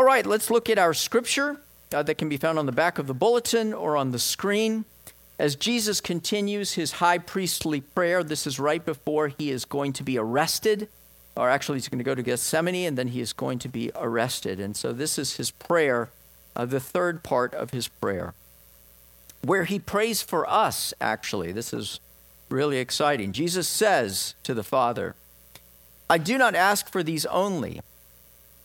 All right, let's look at our scripture uh, that can be found on the back of the bulletin or on the screen. As Jesus continues his high priestly prayer, this is right before he is going to be arrested, or actually, he's going to go to Gethsemane and then he is going to be arrested. And so, this is his prayer, uh, the third part of his prayer, where he prays for us, actually. This is really exciting. Jesus says to the Father, I do not ask for these only,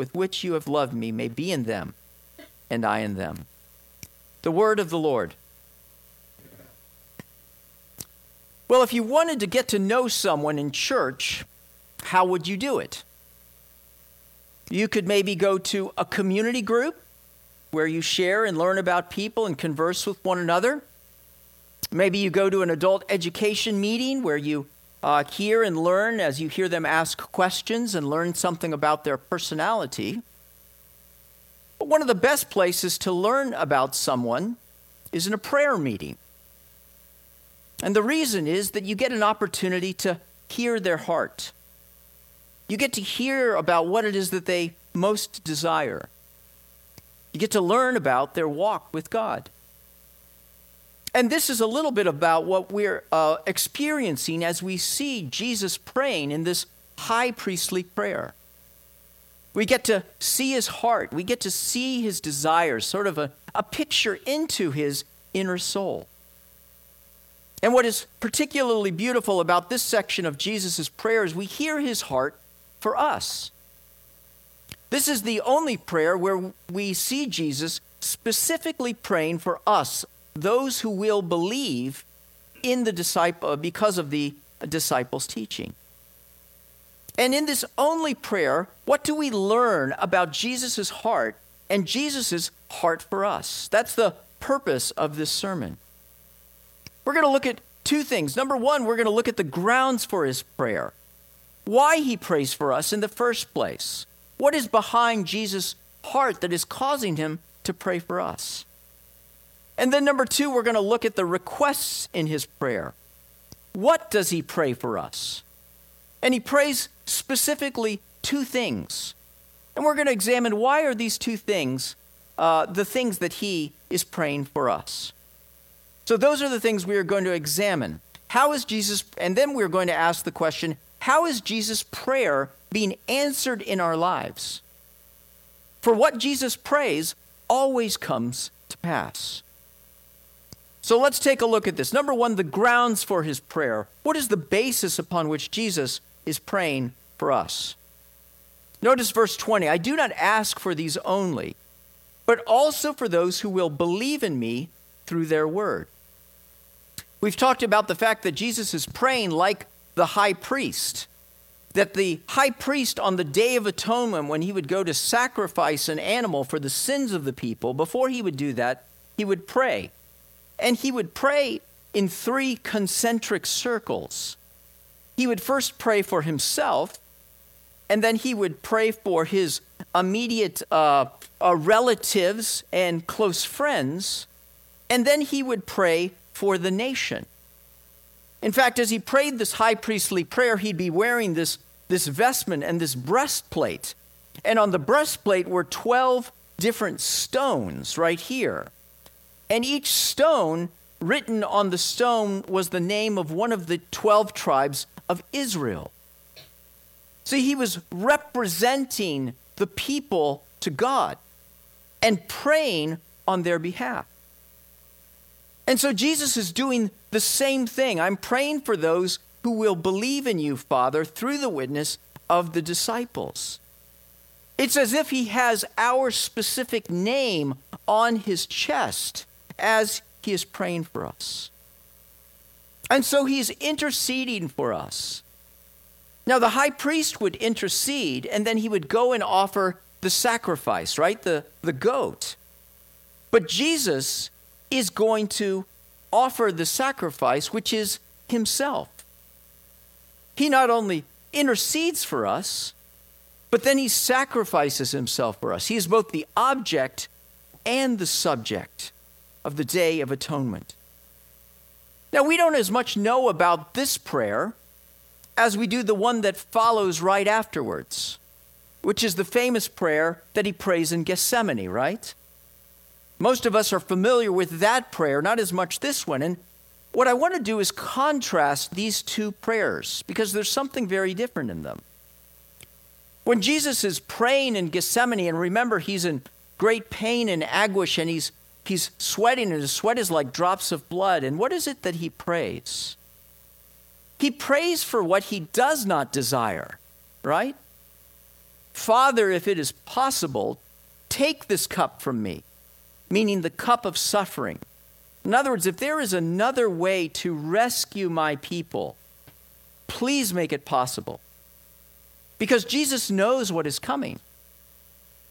with which you have loved me may be in them, and I in them. The word of the Lord. Well, if you wanted to get to know someone in church, how would you do it? You could maybe go to a community group where you share and learn about people and converse with one another. Maybe you go to an adult education meeting where you uh, hear and learn as you hear them ask questions and learn something about their personality. But one of the best places to learn about someone is in a prayer meeting. And the reason is that you get an opportunity to hear their heart. You get to hear about what it is that they most desire. You get to learn about their walk with God. And this is a little bit about what we're uh, experiencing as we see Jesus praying in this high priestly prayer. We get to see his heart, we get to see his desires, sort of a, a picture into his inner soul. And what is particularly beautiful about this section of Jesus' prayer is we hear his heart for us. This is the only prayer where we see Jesus specifically praying for us, those who will believe in the disciple because of the disciples' teaching. And in this only prayer, what do we learn about Jesus' heart and Jesus' heart for us? That's the purpose of this sermon. We're going to look at two things. Number one, we're going to look at the grounds for his prayer. Why he prays for us in the first place. What is behind Jesus' heart that is causing him to pray for us? And then, number two, we're going to look at the requests in his prayer. What does he pray for us? And he prays specifically two things. And we're going to examine why are these two things uh, the things that he is praying for us. So, those are the things we are going to examine. How is Jesus, and then we're going to ask the question how is Jesus' prayer being answered in our lives? For what Jesus prays always comes to pass. So let's take a look at this. Number one, the grounds for his prayer. What is the basis upon which Jesus is praying for us? Notice verse 20 I do not ask for these only, but also for those who will believe in me through their word. We've talked about the fact that Jesus is praying like the high priest. That the high priest on the Day of Atonement, when he would go to sacrifice an animal for the sins of the people, before he would do that, he would pray. And he would pray in three concentric circles. He would first pray for himself, and then he would pray for his immediate uh, uh, relatives and close friends, and then he would pray for the nation. In fact, as he prayed this high priestly prayer, he'd be wearing this, this vestment and this breastplate. And on the breastplate were 12 different stones right here. And each stone, written on the stone, was the name of one of the 12 tribes of Israel. See, he was representing the people to God. and praying on their behalf. And so Jesus is doing the same thing. I'm praying for those who will believe in you, Father, through the witness of the disciples. It's as if he has our specific name on his chest as he is praying for us. And so he's interceding for us. Now, the high priest would intercede, and then he would go and offer the sacrifice, right? The, the goat. But Jesus is going to offer the sacrifice, which is himself. He not only intercedes for us, but then he sacrifices himself for us. He is both the object and the subject of the Day of Atonement. Now, we don't as much know about this prayer as we do the one that follows right afterwards, which is the famous prayer that he prays in Gethsemane, right? Most of us are familiar with that prayer, not as much this one. And what I want to do is contrast these two prayers because there's something very different in them. When Jesus is praying in Gethsemane, and remember, he's in great pain and anguish, and he's, he's sweating, and his sweat is like drops of blood. And what is it that he prays? He prays for what he does not desire, right? Father, if it is possible, take this cup from me, meaning the cup of suffering. In other words, if there is another way to rescue my people, please make it possible. Because Jesus knows what is coming.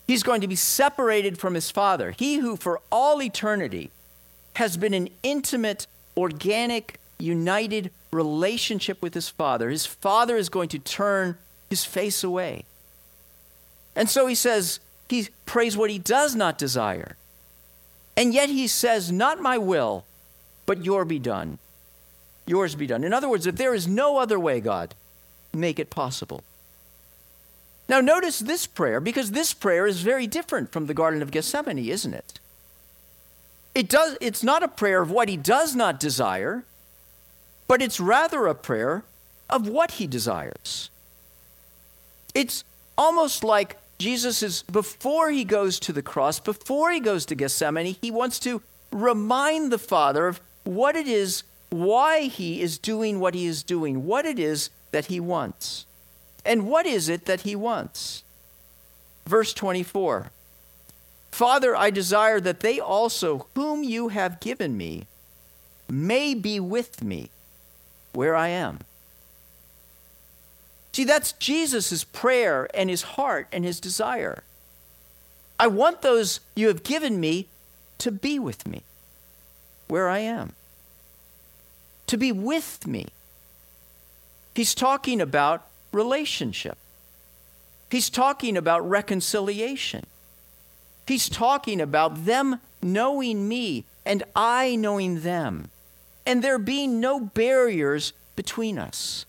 He's going to be separated from his Father. He who, for all eternity, has been in intimate, organic, united relationship with his Father. His Father is going to turn his face away. And so he says, he prays what he does not desire. And yet he says, Not my will, but your be done. Yours be done. In other words, if there is no other way, God, make it possible. Now, notice this prayer, because this prayer is very different from the Garden of Gethsemane, isn't it? It does, it's not a prayer of what he does not desire, but it's rather a prayer of what he desires. It's almost like Jesus is, before he goes to the cross, before he goes to Gethsemane, he wants to remind the Father of what it is, why he is doing what he is doing, what it is that he wants. And what is it that he wants? Verse 24 Father, I desire that they also, whom you have given me, may be with me where I am See, that's Jesus' prayer and his heart and his desire. I want those you have given me to be with me where I am, to be with me. He's talking about relationship, he's talking about reconciliation, he's talking about them knowing me and I knowing them, and there being no barriers between us.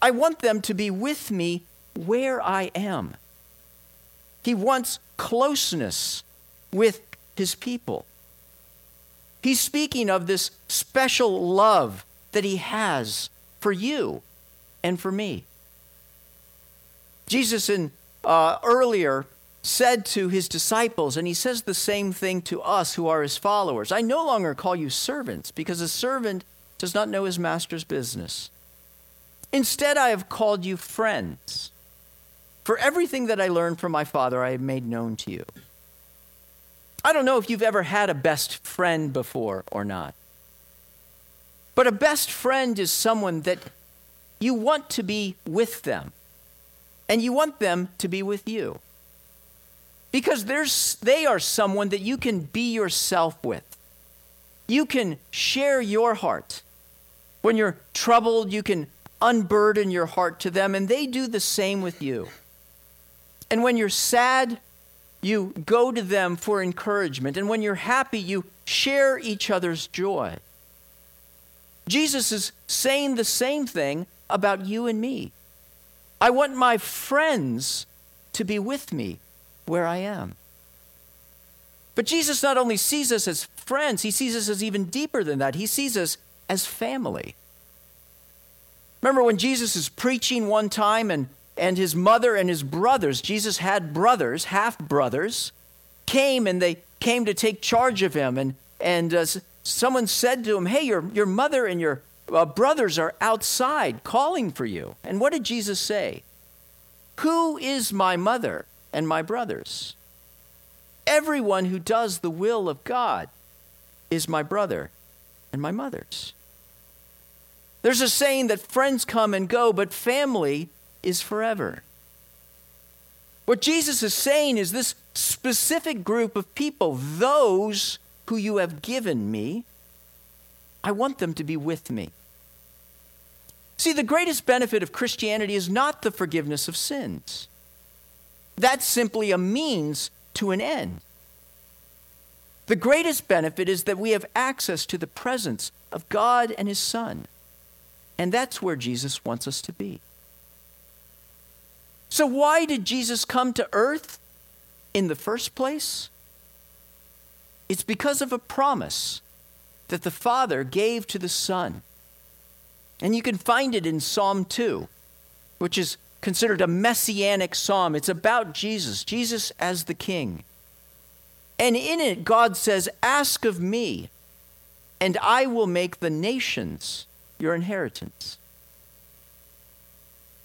I want them to be with me where I am. He wants closeness with his people. He's speaking of this special love that he has for you and for me. Jesus in uh, earlier said to his disciples, and he says the same thing to us who are his followers I no longer call you servants, because a servant does not know his master's business. Instead, I have called you friends. For everything that I learned from my Father, I have made known to you. I don't know if you've ever had a best friend before or not. But a best friend is someone that you want to be with them, and you want them to be with you. Because they are someone that you can be yourself with. You can share your heart. When you're troubled, you can unburden your heart to them, and they do the same with you. And when you're sad, you go to them for encouragement. And when you're happy, you share each other's joy. Jesus is saying the same thing about you and me. I want my friends to be with me where I am. But Jesus not only sees us as friends, he sees us as even deeper than that. He sees us as family. Remember when Jesus is preaching one time and, and his mother and his brothers, Jesus had brothers, half brothers, came and they came to take charge of him. And, and uh, someone said to him, Hey, your, your mother and your uh, brothers are outside calling for you. And what did Jesus say? Who is my mother and my brothers? Everyone who does the will of God is my brother and my mother's. There's a saying that friends come and go, but family is forever. What Jesus is saying is this specific group of people, those who you have given me, I want them to be with me. See, the greatest benefit of Christianity is not the forgiveness of sins. That's simply a means to an end. The greatest benefit is that we have access to the presence of God and His Son. And that's where Jesus wants us to be. So, why did Jesus come to earth in the first place? It's because of a promise that the Father gave to the Son. And you can find it in Psalm 2, which is considered a messianic psalm. It's about Jesus, Jesus as the King. And in it, God says, Ask of me, and I will make the nations your inheritance.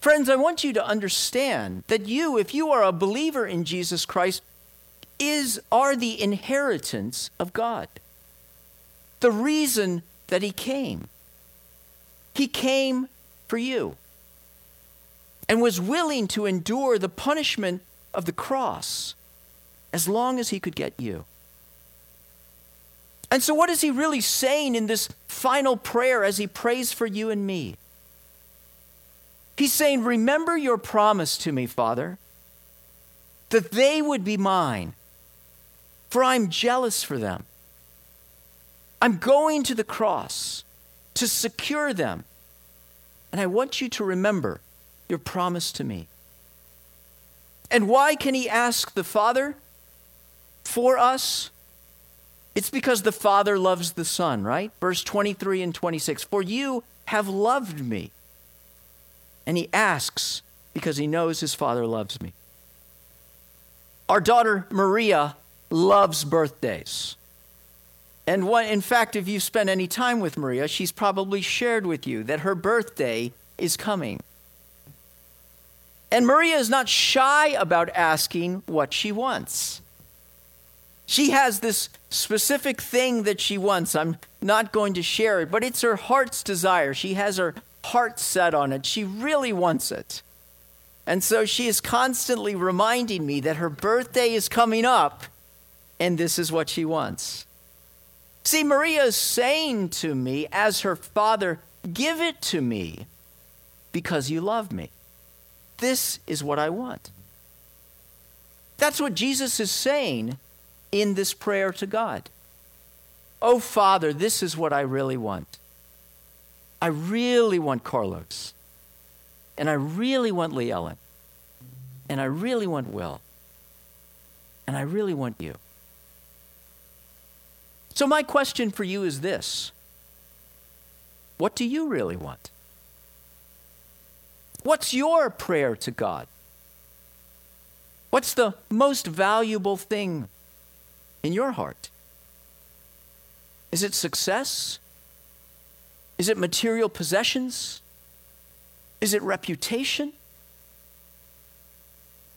Friends, I want you to understand that you, if you are a believer in Jesus Christ, is are the inheritance of God. The reason that he came. He came for you and was willing to endure the punishment of the cross as long as he could get you. And so, what is he really saying in this final prayer as he prays for you and me? He's saying, Remember your promise to me, Father, that they would be mine, for I'm jealous for them. I'm going to the cross to secure them. And I want you to remember your promise to me. And why can he ask the Father for us? It's because the Father loves the Son, right? Verse 23 and 26 For you have loved me and he asks because he knows his father loves me. Our daughter Maria loves birthdays. And what, in fact, if you've spent any time with Maria, she's probably shared with you that her birthday is coming. And Maria is not shy about asking what she wants. She has this specific thing that she wants. I'm not going to share it, but it's her heart's desire. She has her heart set on it. She really wants it. And so she is constantly reminding me that her birthday is coming up and this is what she wants. See, Maria is saying to me, as her father, give it to me because you love me. This is what I want. That's what Jesus is saying in this prayer to God. Oh, Father, this is what I really want. I really want Carlos. And I really want Lee Ellen. And I really want Will. And I really want you. So, my question for you is this What do you really want? What's your prayer to God? What's the most valuable thing in your heart? Is it success? Is it material possessions? Is it reputation?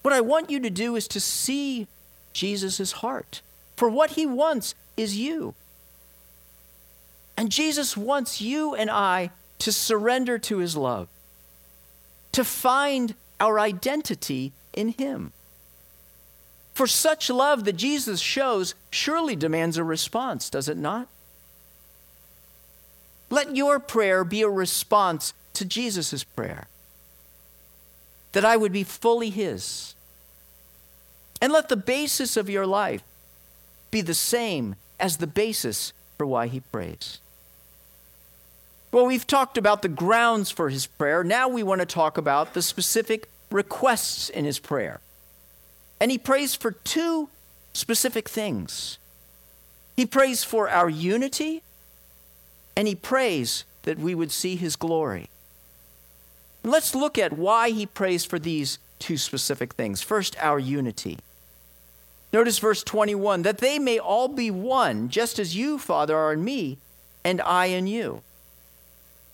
What I want you to do is to see Jesus' heart. For what he wants is you. And Jesus wants you and I to surrender to his love, to find our identity in him. For such love that Jesus shows surely demands a response, does it not? Let your prayer be a response to Jesus' prayer that I would be fully His. And let the basis of your life be the same as the basis for why He prays. Well, we've talked about the grounds for His prayer. Now we want to talk about the specific requests in His prayer. And He prays for two specific things He prays for our unity and he prays that we would see his glory. Let's look at why he prays for these two specific things. First, our unity. Notice verse 21 that they may all be one, just as you, Father, are in me, and I in you.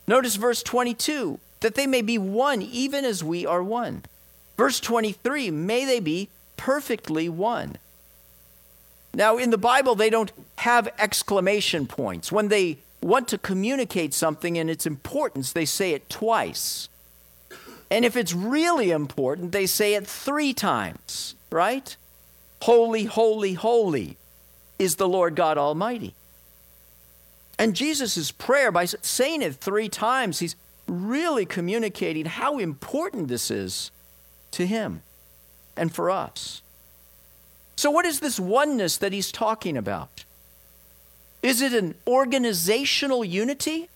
Notice verse 22 that they may be one, even as we are one. Verse 23 may they be perfectly one. Now, in the Bible, they don't have exclamation points. When they want to communicate something and its importance, they say it twice. And if it's really important, they say it three times, right? Holy, holy, holy is the Lord God Almighty. And Jesus' prayer, by saying it three times, he's really communicating how important this is to him and for us. So, what is this oneness that he's talking about? Is it an organizational unity?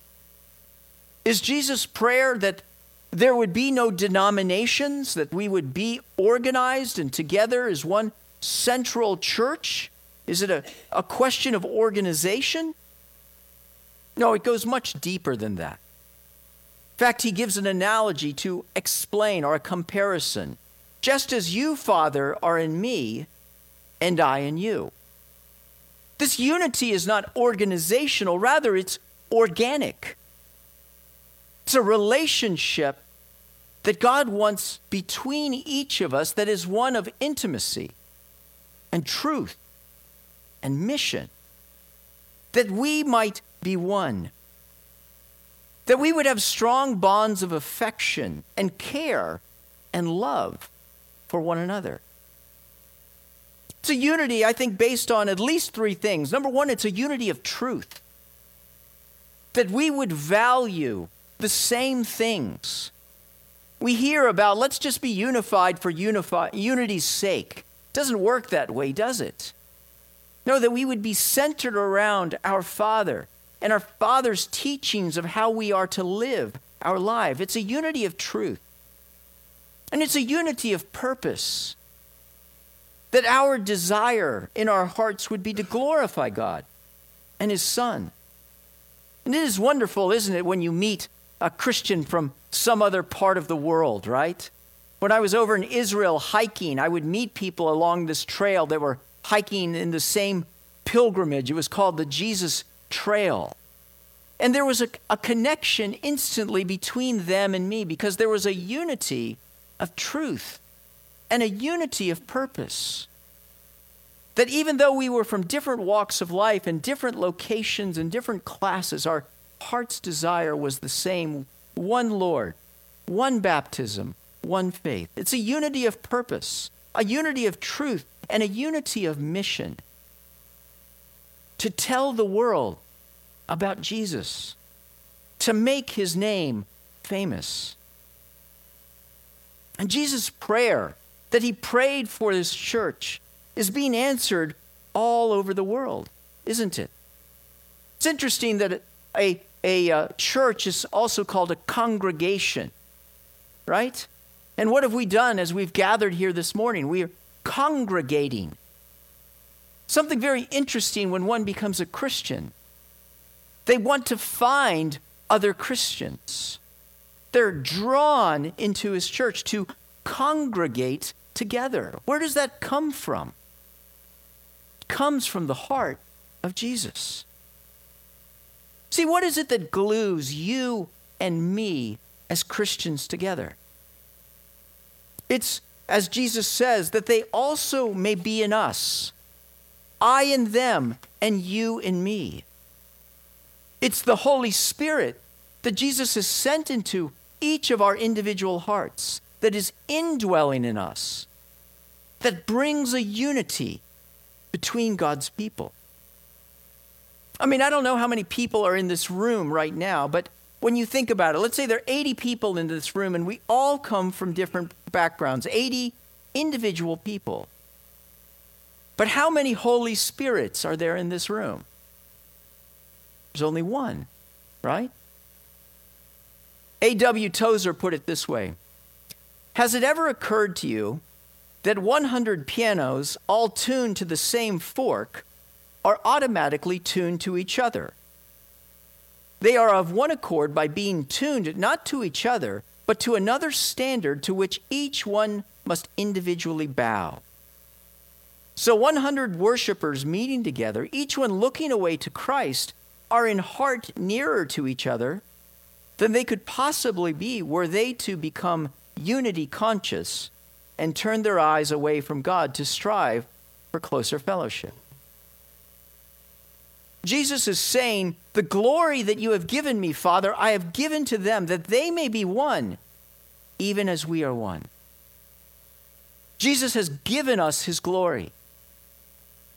Is Jesus' prayer that there would be no denominations, that we would be organized and together as one central church? Is it a, a question of organization? No, it goes much deeper than that. In fact, he gives an analogy to explain or a comparison. Just as you, Father, are in me, and I in you. This unity is not organizational, rather, it's organic. It's a relationship that God wants between each of us that is one of intimacy and truth and mission, that we might be one, that we would have strong bonds of affection and care and love for one another. It's a unity, I think, based on at least three things. Number one, it's a unity of truth. That we would value the same things. We hear about let's just be unified for unify, unity's sake. Doesn't work that way, does it? No, that we would be centered around our Father and our Father's teachings of how we are to live our life. It's a unity of truth. And it's a unity of purpose that our desire in our hearts would be to glorify God and His Son. And it is wonderful, isn't it, when you meet a Christian from some other part of the world, right? When I was over in Israel hiking, I would meet people along this trail that were hiking in the same pilgrimage. It was called the Jesus Trail. And there was a, a connection instantly between them and me because there was a unity of truth and a unity of purpose. That even though we were from different walks of life and different locations and different classes, our heart's desire was the same one Lord, one baptism, one faith. It's a unity of purpose, a unity of truth, and a unity of mission. To tell the world about Jesus, to make his name famous. And Jesus' prayer that he prayed for this church is being answered all over the world, isn't it? It's interesting that a, a, uh, church is also called a congregation, right? And what have we done as we've gathered here this morning? We are congregating. Something very interesting when one becomes a Christian. They want to find other Christians. They're drawn into his church to congregate together. Where does that come from? It comes from the heart of Jesus. See, what is it that glues you and me as Christians together? It's, as Jesus says, that they also may be in us, I in them, and you in me. It's the Holy Spirit that Jesus has sent into each of our individual hearts that is indwelling in us, that brings a unity between God's people. I mean, I don't know how many people are in this room right now, but when you think about it, let's say there are 80 people in this room and we all come from different backgrounds, 80 individual people. But how many Holy Spirits are there in this room? There's only one, right? A.W. Tozer put it this way Has it ever occurred to you that 100 pianos, all tuned to the same fork, are automatically tuned to each other? They are of one accord by being tuned not to each other, but to another standard to which each one must individually bow. So 100 worshipers meeting together, each one looking away to Christ, are in heart nearer to each other than they could possibly be were they to become unity conscious and turn their eyes away from God to strive for closer fellowship. Jesus is saying, The glory that you have given me, Father, I have given to them, that they may be one, even as we are one. Jesus has given us his glory.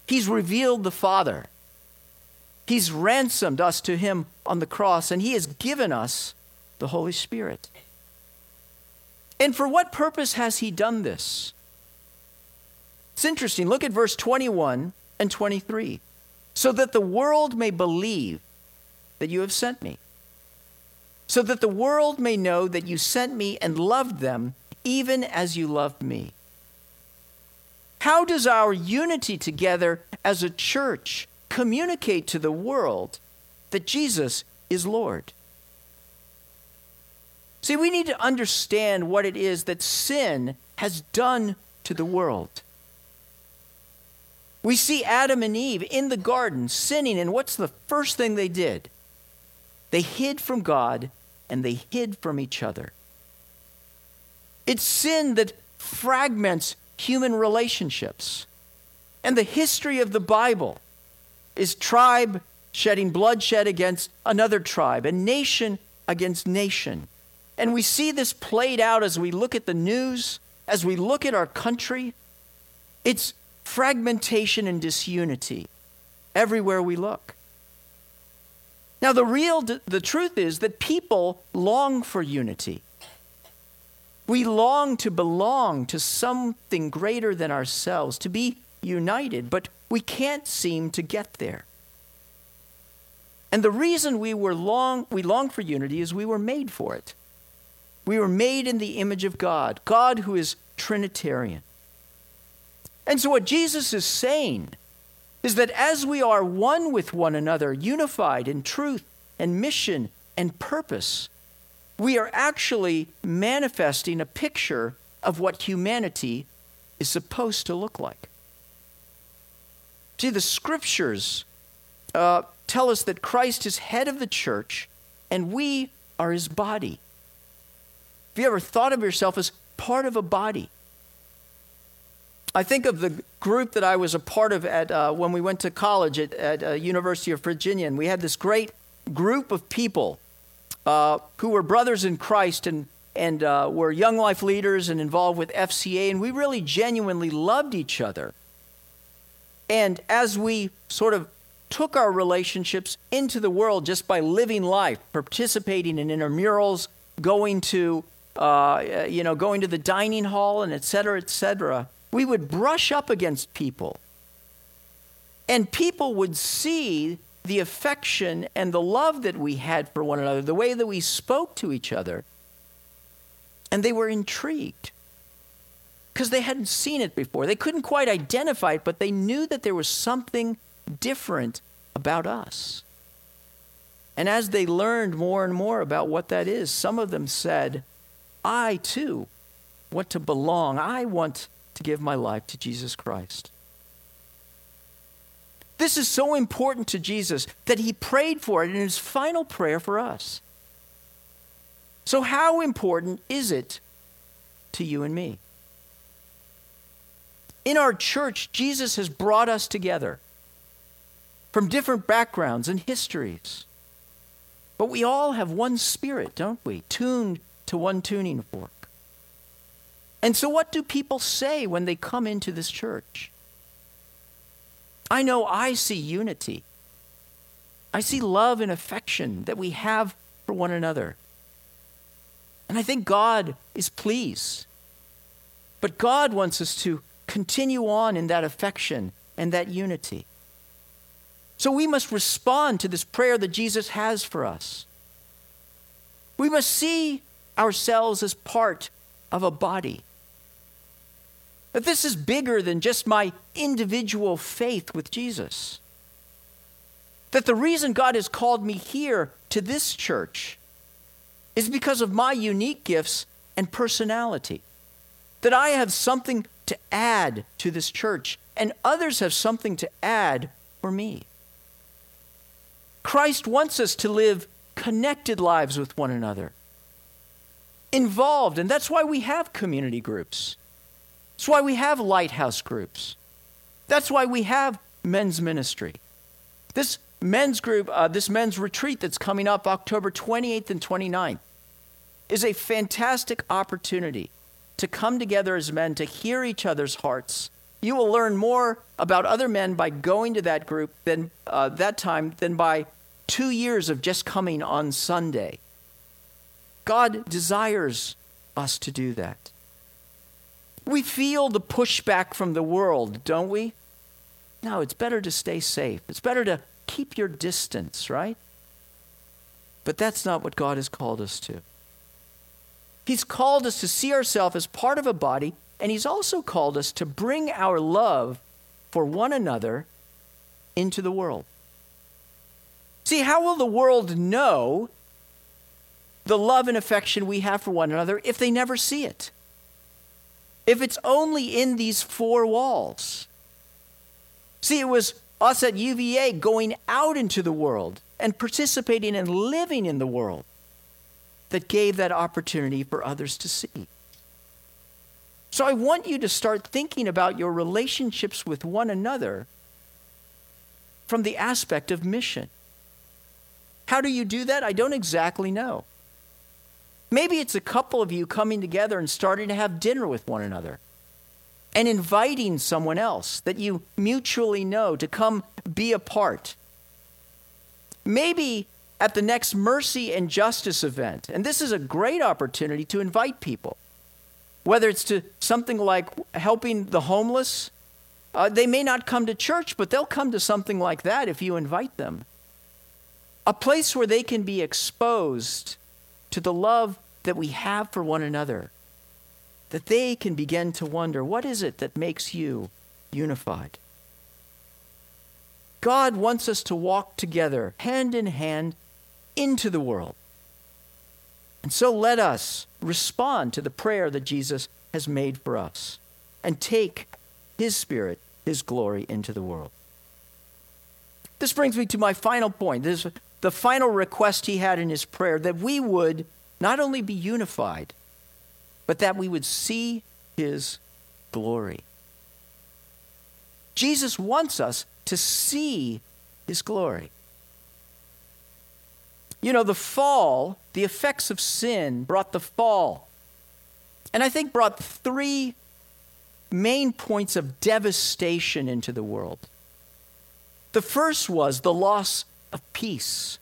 He's revealed the Father. He's ransomed us to him on the cross, and he has given us the Holy Spirit. And for what purpose has he done this? It's interesting. Look at verse 21 and 23 so that the world may believe that you have sent me, so that the world may know that you sent me and loved them even as you loved me. How does our unity together as a church communicate to the world that Jesus is Lord? See, we need to understand what it is that sin has done to the world. We see Adam and Eve in the garden sinning, and what's the first thing they did? They hid from God and they hid from each other. It's sin that fragments human relationships. And the history of the Bible is tribe shedding bloodshed against another tribe, and nation against nation. And we see this played out as we look at the news, as we look at our country. It's fragmentation and disunity everywhere we look. Now, the real, the truth is that people long for unity. We long to belong to something greater than ourselves, to be united, but we can't seem to get there. And the reason we were long we long for unity is we were made for it. We were made in the image of God, God who is Trinitarian. And so, what Jesus is saying is that as we are one with one another, unified in truth and mission and purpose, we are actually manifesting a picture of what humanity is supposed to look like. See, the scriptures uh, tell us that Christ is head of the church and we are his body. Have you ever thought of yourself as part of a body? I think of the group that I was a part of at, uh, when we went to college at, at uh, University of Virginia, and we had this great group of people uh, who were brothers in Christ and, and uh, were young life leaders and involved with FCA, and we really genuinely loved each other. And as we sort of took our relationships into the world just by living life, participating in intramurals, going to, uh, you know, going to the dining hall, and et cetera, et cetera we would brush up against people. And people would see the affection and the love that we had for one another, the way that we spoke to each other. And they were intrigued because they hadn't seen it before. They couldn't quite identify it, but they knew that there was something different about us. And as they learned more and more about what that is, some of them said, I too want to belong. I want give my life to Jesus Christ. This is so important to Jesus that he prayed for it in his final prayer for us. So, how important is it to you and me? In our church, Jesus has brought us together from different backgrounds and histories. But we all have one spirit, don't we? Tuned to one tuning fork. And so, what do people say when they come into this church? I know I see unity. I see love and affection that we have for one another. And I think God is pleased. But God wants us to continue on in that affection and that unity. So we must respond to this prayer that Jesus has for us. We must see ourselves as part of a body. That this is bigger than just my individual faith with Jesus. That the reason God has called me here to this church is because of my unique gifts and personality. That I have something to add to this church and others have something to add for me. Christ wants us to live connected lives with one another, involved, and that's why we have community groups. That's why we have lighthouse groups. That's why we have men's ministry. This men's group, uh, this men's retreat that's coming up October 28th and 29th, is a fantastic opportunity to come together as men to hear each other's hearts. You will learn more about other men by going to that group than uh, that time than by two years of just coming on Sunday. God desires us to do that. We feel the pushback from the world, don't we? No, it's better to stay safe. It's better to keep your distance, right? But that's not what God has called us to. He's called us to see ourselves as part of a body, and He's also called us to bring our love for one another into the world. See, how will the world know the love and affection we have for one another if they never see it? If it's only in these four walls? See, it was us at UVA going out into the world and participating and living in the world that gave that opportunity for others to see. So I want you to start thinking about your relationships with one another from the aspect of mission. How do you do that? I don't exactly know. Maybe it's a couple of you coming together and starting to have dinner with one another and inviting someone else that you mutually know to come be a part. Maybe at the next mercy and justice event. And this is a great opportunity to invite people, whether it's to something like helping the homeless. Uh, they may not come to church, but they'll come to something like that if you invite them. A place where they can be exposed to the love that we have for one another, that they can begin to wonder what is it that makes you unified? God wants us to walk together, hand in hand, into the world. And so let us respond to the prayer that Jesus has made for us and take his spirit, his glory into the world. This brings me to my final point. This is the final request he had in his prayer that we would not only be unified, but that we would see his glory. Jesus wants us to see his glory. You know, the fall, the effects of sin brought the fall. And I think brought three main points of devastation into the world. The first was the loss of peace.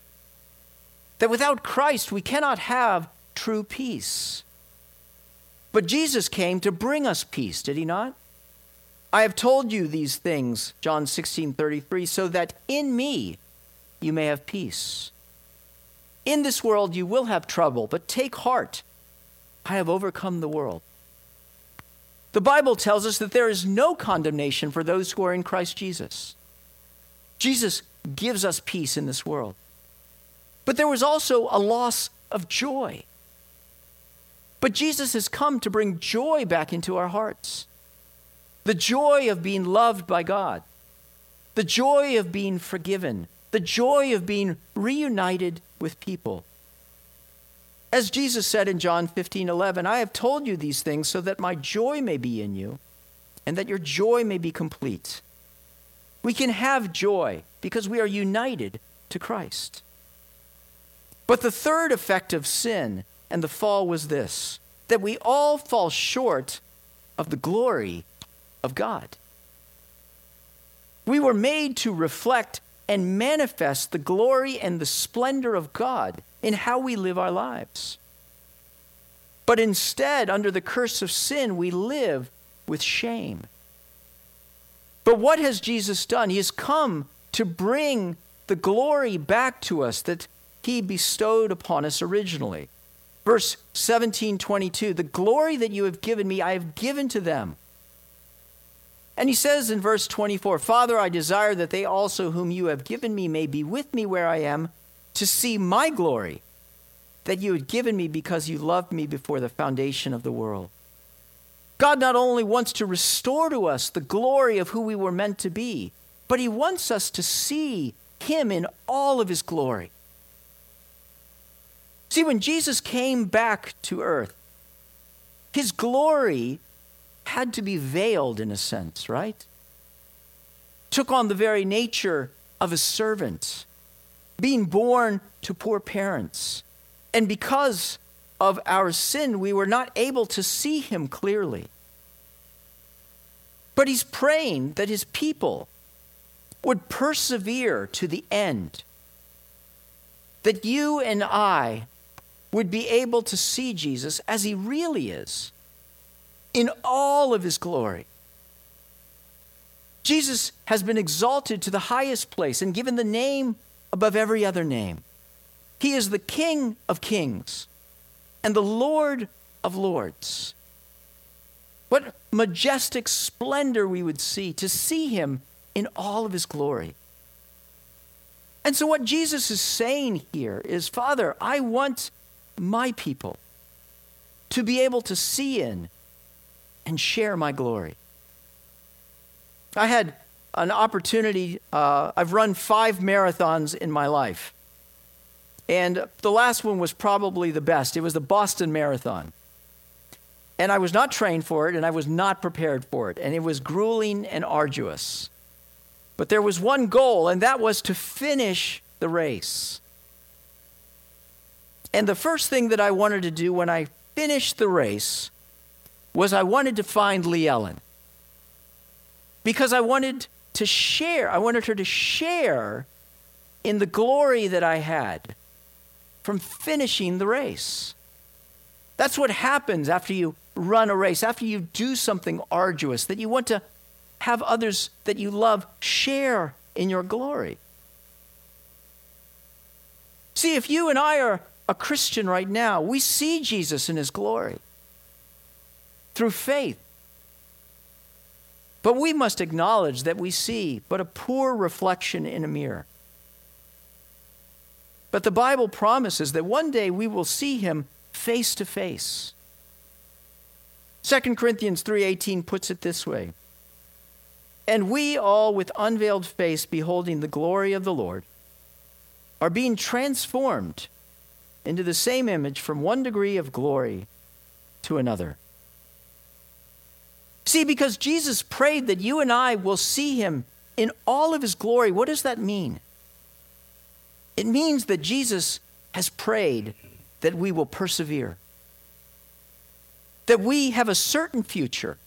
That without Christ, we cannot have true peace. But Jesus came to bring us peace, did he not? I have told you these things, John 16 33, so that in me you may have peace. In this world you will have trouble, but take heart. I have overcome the world. The Bible tells us that there is no condemnation for those who are in Christ Jesus. Jesus gives us peace in this world. But there was also a loss of joy. But Jesus has come to bring joy back into our hearts the joy of being loved by God, the joy of being forgiven, the joy of being reunited with people. As Jesus said in John 15 11, I have told you these things so that my joy may be in you and that your joy may be complete. We can have joy because we are united to Christ. But the third effect of sin and the fall was this that we all fall short of the glory of God. We were made to reflect and manifest the glory and the splendor of God in how we live our lives. But instead, under the curse of sin, we live with shame. But what has Jesus done? He has come to bring the glory back to us that he bestowed upon us originally. Verse 17, 22 The glory that you have given me, I have given to them and he says in verse 24 Father, I desire that they also, whom you have given me, may be with me where I am, to see my glory that you had given me because you loved me before the foundation of the world. God not only wants to restore to us the glory of who we were meant to be, but He wants us to see Him in all of His glory. See, when Jesus came back to earth, His glory had to be veiled in a sense, right? Took on the very nature of a servant, being born to poor parents. And because of our sin, we were not able to see him clearly. But he's praying that his people would persevere to the end, that you and I would be able to see Jesus as he really is, in all of his glory. Jesus has been exalted to the highest place and given the name above every other name. He is the King of kings and the Lord of lords. What majestic splendor we would see to see him in all of his glory. And so, what Jesus is saying here is Father, I want my people to be able to see in and share my glory. I had an opportunity, uh, I've run five marathons in my life. And the last one was probably the best. It was the Boston Marathon. And I was not trained for it, and I was not prepared for it. And it was grueling and arduous. But there was one goal, and that was to finish the race. And the first thing that I wanted to do when I finished the race was I wanted to find Lee Ellen. Because I wanted to share, I wanted her to share in the glory that I had from finishing the race. That's what happens after you run a race, after you do something arduous, that you want to have others that you love share in your glory. See, if you and I are a Christian right now, we see Jesus in his glory through faith. But we must acknowledge that we see but a poor reflection in a mirror. But the Bible promises that one day we will see him face to face. 2 Corinthians 3:18 puts it this way. And we all with unveiled face beholding the glory of the Lord are being transformed into the same image from one degree of glory to another. See, because Jesus prayed that you and I will see him in all of his glory, what does that mean? It means that Jesus has prayed that we will persevere, that we have a certain future,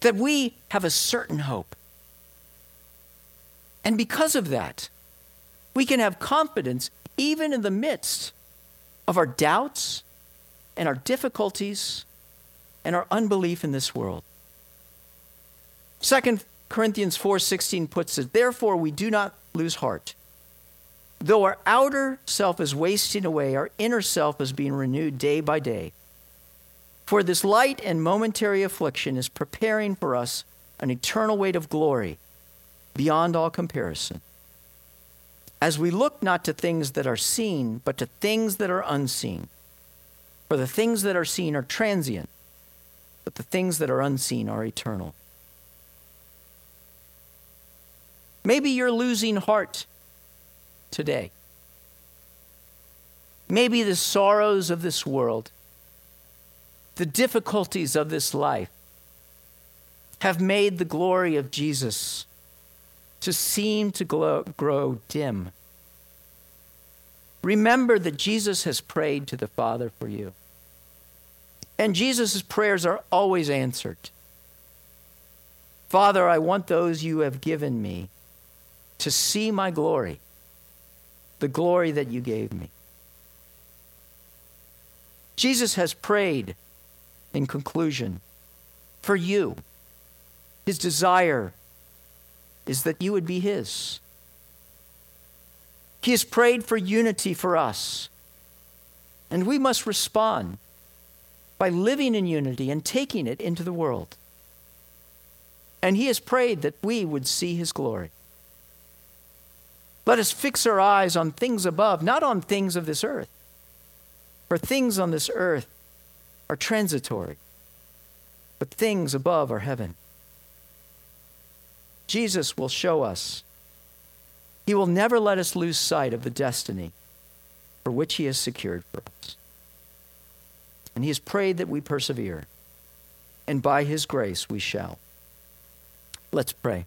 that we have a certain hope. And because of that, we can have confidence even in the midst of our doubts and our difficulties and our unbelief in this world. 2 Corinthians 4:16 puts it, "Therefore we do not lose heart." Though our outer self is wasting away, our inner self is being renewed day by day. For this light and momentary affliction is preparing for us an eternal weight of glory beyond all comparison. As we look not to things that are seen, but to things that are unseen. For the things that are seen are transient, but the things that are unseen are eternal. Maybe you're losing heart today. Maybe the sorrows of this world, the difficulties of this life, have made the glory of Jesus to seem to glow, grow dim. Remember that Jesus has prayed to the Father for you. And Jesus' prayers are always answered. Father, I want those you have given me to see my glory the glory that you gave me. Jesus has prayed, in conclusion, for you. His desire is that you would be His. He has prayed for unity for us. And we must respond by living in unity and taking it into the world. And He has prayed that we would see His glory. Let us fix our eyes on things above, not on things of this earth. For things on this earth are transitory, but things above are heaven. Jesus will show us. He will never let us lose sight of the destiny for which He has secured for us. And He has prayed that we persevere, and by His grace we shall. Let's pray.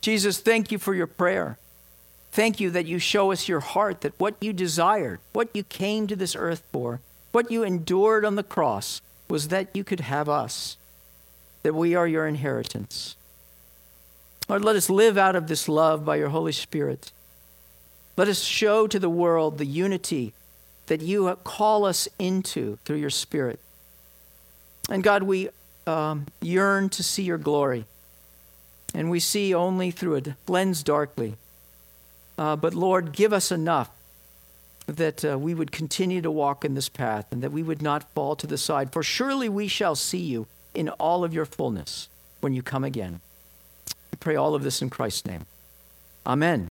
Jesus, thank you for your prayer. Thank you that you show us your heart, that what you desired, what you came to this earth for, what you endured on the cross was that you could have us, that we are your inheritance. Lord, let us live out of this love by your Holy Spirit. Let us show to the world the unity that you call us into through your Spirit. And God, we um, yearn to see your glory, and we see only through a lens darkly. Uh, but Lord, give us enough that uh, we would continue to walk in this path and that we would not fall to the side. For surely we shall see you in all of your fullness when you come again. We pray all of this in Christ's name. Amen.